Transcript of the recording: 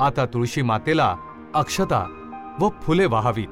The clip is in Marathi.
आता तुळशी मातेला अक्षता व फुले वाहावीत.